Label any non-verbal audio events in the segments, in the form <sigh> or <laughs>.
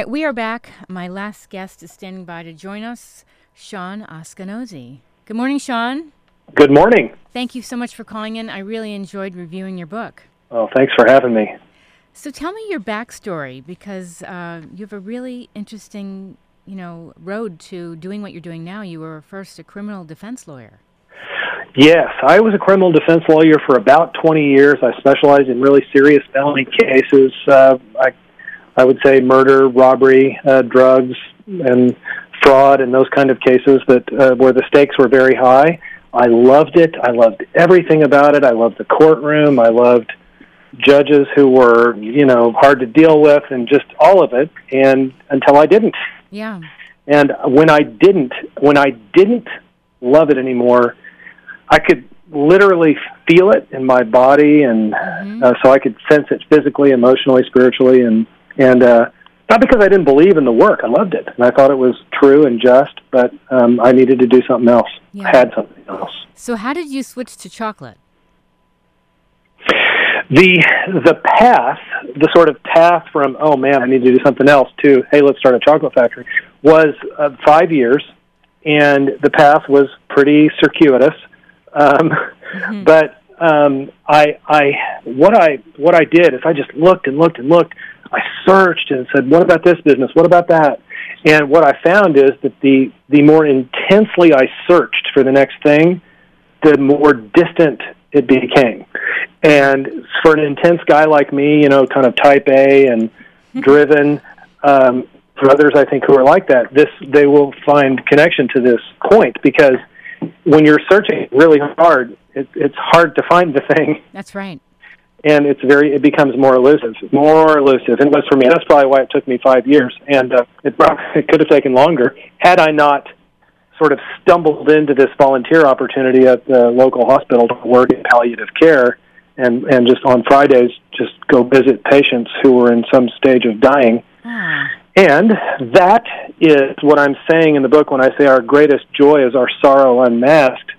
right, we are back. My last guest is standing by to join us, Shawn Askinosie. Good morning, Shawn. Good morning. Thank you so much for calling in. I really enjoyed reviewing your book. Oh, thanks for having me. So tell me your backstory because uh, you have a really interesting, you know, road to doing what you're doing now. You were first a criminal defense lawyer. Yes, I was a criminal defense lawyer for about 20 years. I specialized in really serious felony cases. Uh, I, I would say murder, robbery, uh, drugs, and fraud, and those kind of cases that uh, where the stakes were very high. I loved it. I loved everything about it. I loved the courtroom. I loved judges who were, you know, hard to deal with, and just all of it. And until I didn't. Yeah. And when I didn't, when I didn't love it anymore I could literally feel it in my body, and mm-hmm. uh, so I could sense it physically, emotionally, spiritually, and and uh, not because I didn't believe in the work. I loved it, and I thought it was true and just, but um, I needed to do something else. Yeah. I had something else. So, how did you switch to chocolate? The the path, the sort of path from oh man, I need to do something else to hey, let's start a chocolate factory, was uh, five years, and the path was pretty circuitous. Um, mm-hmm. But um, I, I, what I, what I did is I just looked and looked and looked. I searched and said, "What about this business? What about that?" And what I found is that the the more intensely I searched for the next thing, the more distant it became. And for an intense guy like me, you know, kind of type A and mm-hmm. driven, um, for others I think who are like that, this they will find connection to this point because when you're searching really hard, it, it's hard to find the thing. That's right. And it's very, it becomes more elusive, more elusive. And it was for me. That's probably why it took me five years, and uh, it, it could have taken longer had I not sort of stumbled into this volunteer opportunity at the local hospital to work in palliative care, and and just on Fridays just go visit patients who were in some stage of dying. Ah. And that is what I'm saying in the book when I say our greatest joy is our sorrow unmasked.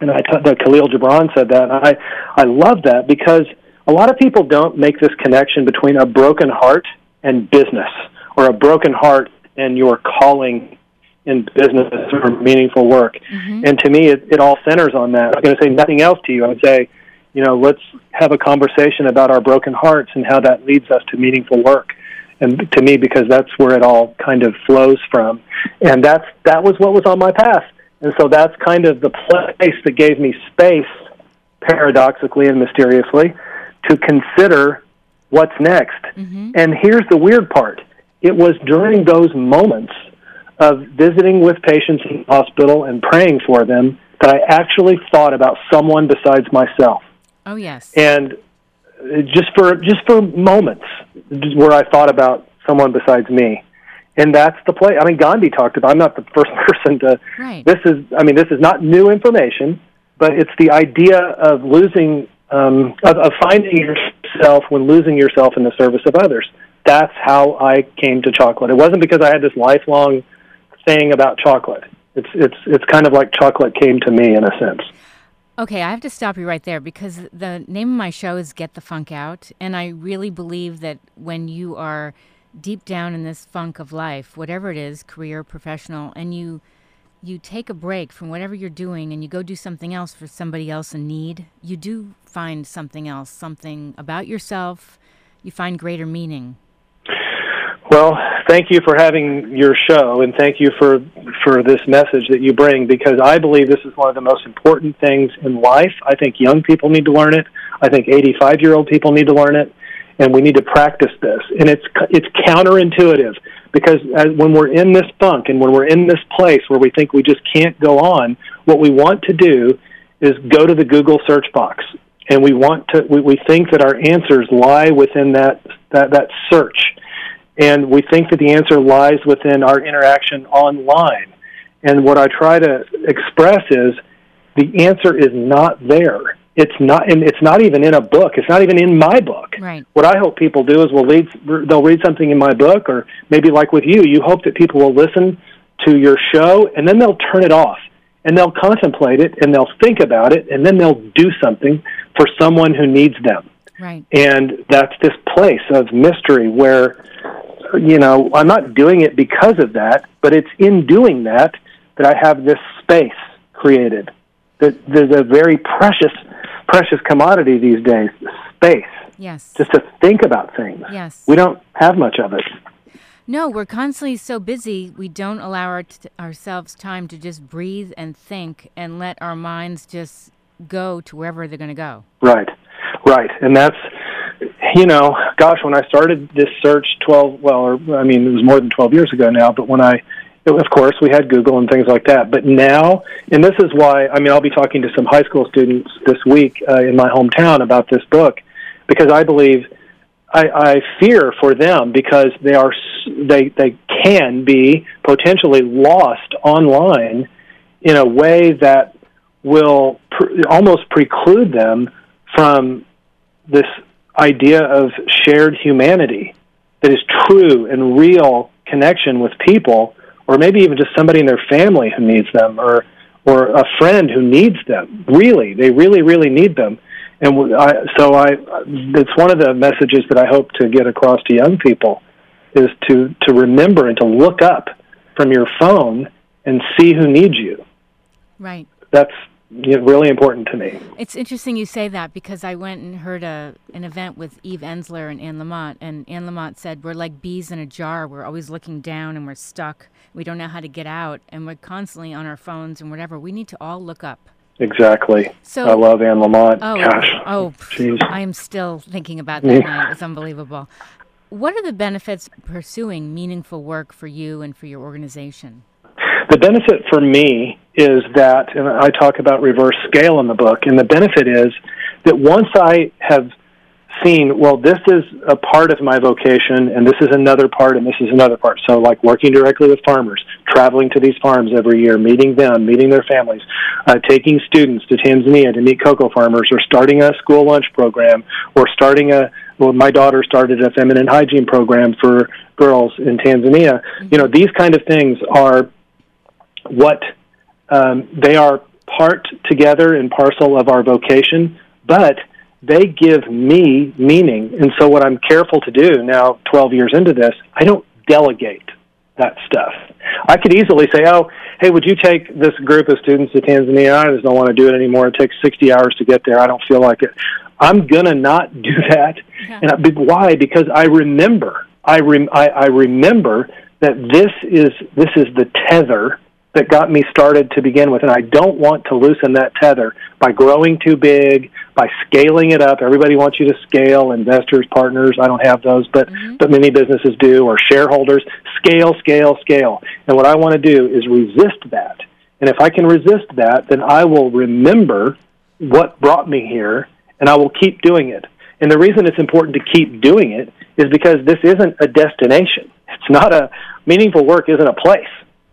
And I t- that Kahlil Gibran said that. And I I love that because a lot of people don't make this connection between a broken heart and business, or a broken heart and your calling in business or meaningful work. Mm-hmm. And to me, it, it all centers on that. I'm going to say nothing else to you. I would say, you know, let's have a conversation about our broken hearts and how that leads us to meaningful work and to me because that's where it all kind of flows from and that's that was what was on my path and so that's kind of the place that gave me space paradoxically and mysteriously to consider what's next mm-hmm. and here's the weird part it was during those moments of visiting with patients in the hospital and praying for them that I actually thought about someone besides myself. Oh yes. And just for just for moments where I thought about someone besides me. And that's the play. I mean, Gandhi talked about. I'm not the <laughs> first person to. Right. This is. I mean, this is not new information, but it's the idea of losing, um, of, of finding yourself when losing yourself in the service of others. That's how I came to chocolate. It wasn't because I had this lifelong thing about chocolate. It's it's it's kind of like chocolate came to me in a sense. Okay, I have to stop you right there because the name of my show is Get the Funk Out. And I really believe that when you are deep down in this funk of life, whatever it is, career, professional, and you you take a break from whatever you're doing and you go do something else for somebody else in need, you do find something else, something about yourself. You find greater meaning. Well, thank you for having your show, and thank you for for this message that you bring. Because I believe this is one of the most important things in life. I think young people need to learn it. I think 85 year old people need to learn it, and we need to practice this. And it's it's counterintuitive because as, when we're in this funk and when we're in this place where we think we just can't go on, what we want to do is go to the Google search box, and we want to we, we think that our answers lie within that that that search and we think that the answer lies within our interaction online. And what I try to express is the answer is not there. It's not, and it's not even in a book. It's not even in my book. Right. What I hope people do is will read, they'll read something in my book, or maybe like with you, you hope that people will listen to your show and then they'll turn it off and they'll contemplate it and they'll think about it and then they'll do something for someone who needs them. Right. And that's this place of mystery where you know, I'm not doing it because of that, but it's in doing that that I have this space created. That there's a very precious, precious commodity these days, space. Yes. Just to think about things. Yes. We don't have much of it. No, we're constantly so busy, we don't allow our t- ourselves time to just breathe and think and let our minds just go to wherever they're going to go. Right, right. And that's, you know, gosh, when I started this search 12, well, or, I mean, it was more than 12 years ago now, but when I, of course, we had Google and things like that. But now, and this is why, I mean, I'll be talking to some high school students this week uh, in my hometown about this book because I believe I, I fear for them because they are they they can be potentially lost online in a way that will pr- almost preclude them from this idea of shared humanity that is true and real connection with people or maybe even just somebody in their family who needs them or or a friend who needs them really they really really need them and I, so I, it's one of the messages that I hope to get across to young people is to to remember and to look up from your phone and see who needs you. Right. That's really important to me. It's interesting you say that because I went and heard a an event with Eve Ensler and Anne Lamott, and Anne Lamott said we're like bees in a jar. We're always looking down and we're stuck. We don't know how to get out, and we're constantly on our phones and whatever. We need to all look up. Exactly. So I love Anne Lamott. Oh, Gosh. oh, Jeez. I am still thinking about that night. It's unbelievable. What are the benefits of pursuing meaningful work for you and for your organization? The benefit for me is that, and I talk about reverse scale in the book, and the benefit is that once I have seen, well, this is a part of my vocation, and this is another part, and this is another part. So, like working directly with farmers, traveling to these farms every year, meeting them, meeting their families, uh, taking students to Tanzania to meet cocoa farmers, or starting a school lunch program, or starting a well, my daughter started a feminine hygiene program for girls in Tanzania. You know, these kind of things are what um, they are part together and parcel of our vocation, but they give me meaning. And so, what I'm careful to do now, 12 years into this, I don't delegate that stuff. I could easily say, oh, hey, would you take this group of students to Tanzania? I just don't want to do it anymore. It takes 60 hours to get there. I don't feel like it. I'm going to not <laughs> do that. Yeah. And I, why? Because I remember, I, rem, I, I remember that this is, this is the tether that got me started to begin with, and I don't want to loosen that tether by growing too big, by scaling it up. Everybody wants you to scale, investors, partners. I don't have those, but Mhm. but many businesses do, or shareholders. Scale, scale, scale. And what I want to do is resist that. And if I can resist that, then I will remember what brought me here, and I will keep doing it. And the reason it's important to keep doing it is because this isn't a destination. It's not a meaningful work isn't a place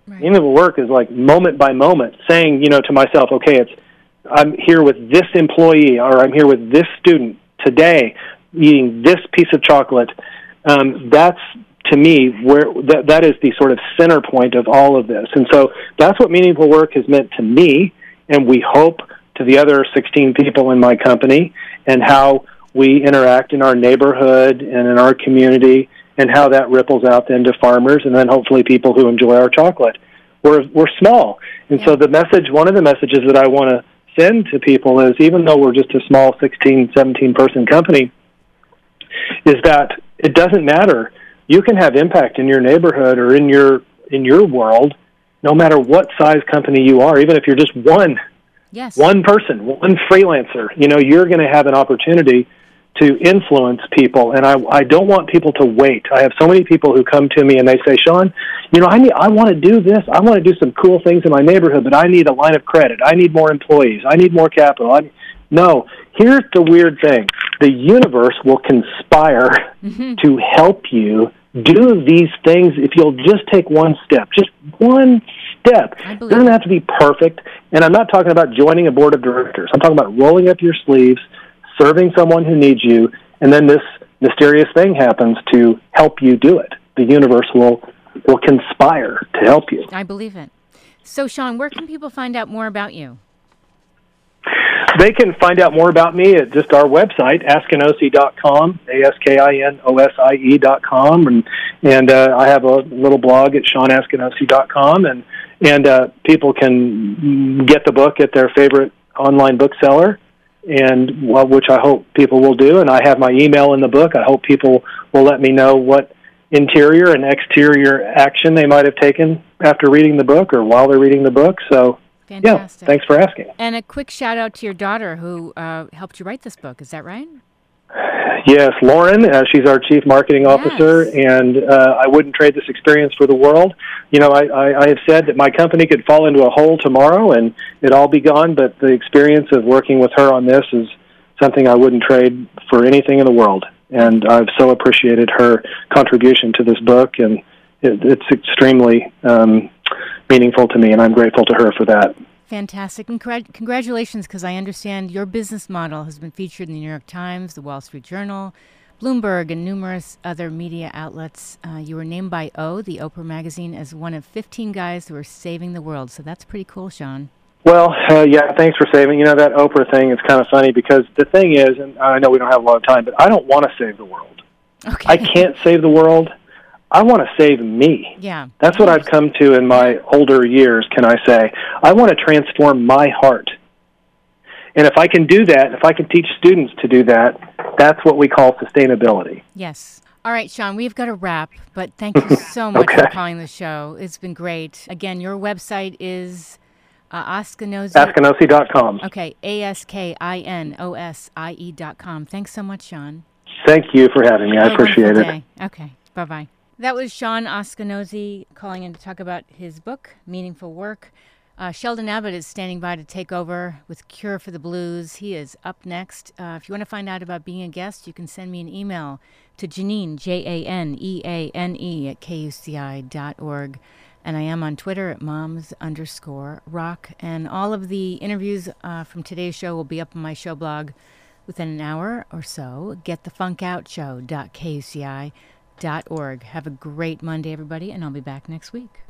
Right. meaningful work is like moment by moment saying you know to myself okay it's i'm here with this employee or i'm here with this student today eating this piece of chocolate um, that's to me where that, that is the sort of center point of all of this and so that's what meaningful work has meant to me and we hope to the other 16 people in my company and how we interact in our neighborhood and in our community and how that ripples out then to farmers and then hopefully people who enjoy our chocolate. We're we're small, and so the message, one of the messages that I want to send to people is, even though we're just a small 16, 17 person company, is that it doesn't matter. You can have impact in your neighborhood or in your in your world, no matter what size company you are. Even if you're just one Yes. one person, one freelancer, you know, you're going to have an opportunity to influence people. And I, I don't want people to wait. I have so many people who come to me and they say, Shawn, you know, I need, I want to do this. I want to do some cool things in my neighborhood, but I need a line of credit. I need more employees. I need more capital. I, no, here's the weird thing. The universe will conspire mm-hmm. to help you do these things if you'll just take one step, just one step. It doesn't have to be perfect. And I'm not talking about joining a board of directors. I'm talking about rolling up your sleeves, serving someone who needs you, and then this mysterious thing happens to help you do it. The universe will will conspire to help you. I believe it. So, Shawn, where can people find out more about you? they can find out more about me at just our website, askinosie.com, A-S-K-I-N-O-S-I-E.com. And, and uh, I have a little blog at shawnaskinosie.com. And, and uh, people can get the book at their favorite online bookseller and well, which I hope people will do. And I have my email in the book. I hope people will let me know what interior and exterior action they might have taken after reading the book or while they're reading the book. So, Fantastic. yeah, thanks for asking. And a quick shout out to your daughter who uh, helped you write this book. Is that right? Yes, Lauren. Uh, she's our chief marketing officer, Yes. and uh, I wouldn't trade this experience for the world. You know, I, I, I have said that my company could fall into a hole tomorrow and it all be gone, but the experience of working with her on this is something I wouldn't trade for anything in the world. And I've so appreciated her contribution to this book, and it, it's extremely um, meaningful to me, and I'm grateful to her for that. Fantastic. Congrat- congratulations, because I understand your business model has been featured in the New York Times, the Wall Street Journal, Bloomberg, and numerous other media outlets. Uh, you were named by O, the Oprah magazine, as one of 15 guys who are saving the world. So that's pretty cool, Shawn. Well, uh, yeah, thanks for saving. You know, that Oprah thing is kind of funny because the thing is, and I know we don't have a lot of time, but I don't want to save the world. Okay. I can't save the world. I want to save me. Yeah. That's what I've come to in my older years, can I say. I want to transform my heart. And if I can do that, if I can teach students to do that, that's what we call sustainability. Yes. All right, Shawn, we've got to wrap, but thank you <laughs> so much for calling the show. It's been great. Again, your website is uh, Askinosie. Askinosie.com. Okay, A S K I N O S I E dot com. Thanks so much, Shawn. Thank you for having me. I appreciate it. Okay, bye bye. That was Shawn Askinosie calling in to talk about his book, Meaningful Work. Uh, Sheldon Abbott is standing by to take over with Cure for the Blues. He is up next. Uh, if you want to find out about being a guest, you can send me an email to Janeane, J A N E A N E, at kuci dot org. And I am on Twitter at moms underscore rock. And all of the interviews uh, from today's show will be up on my show blog within an hour or so www.lifeonthepage.org. Have a great Monday, everybody, and I'll be back next week.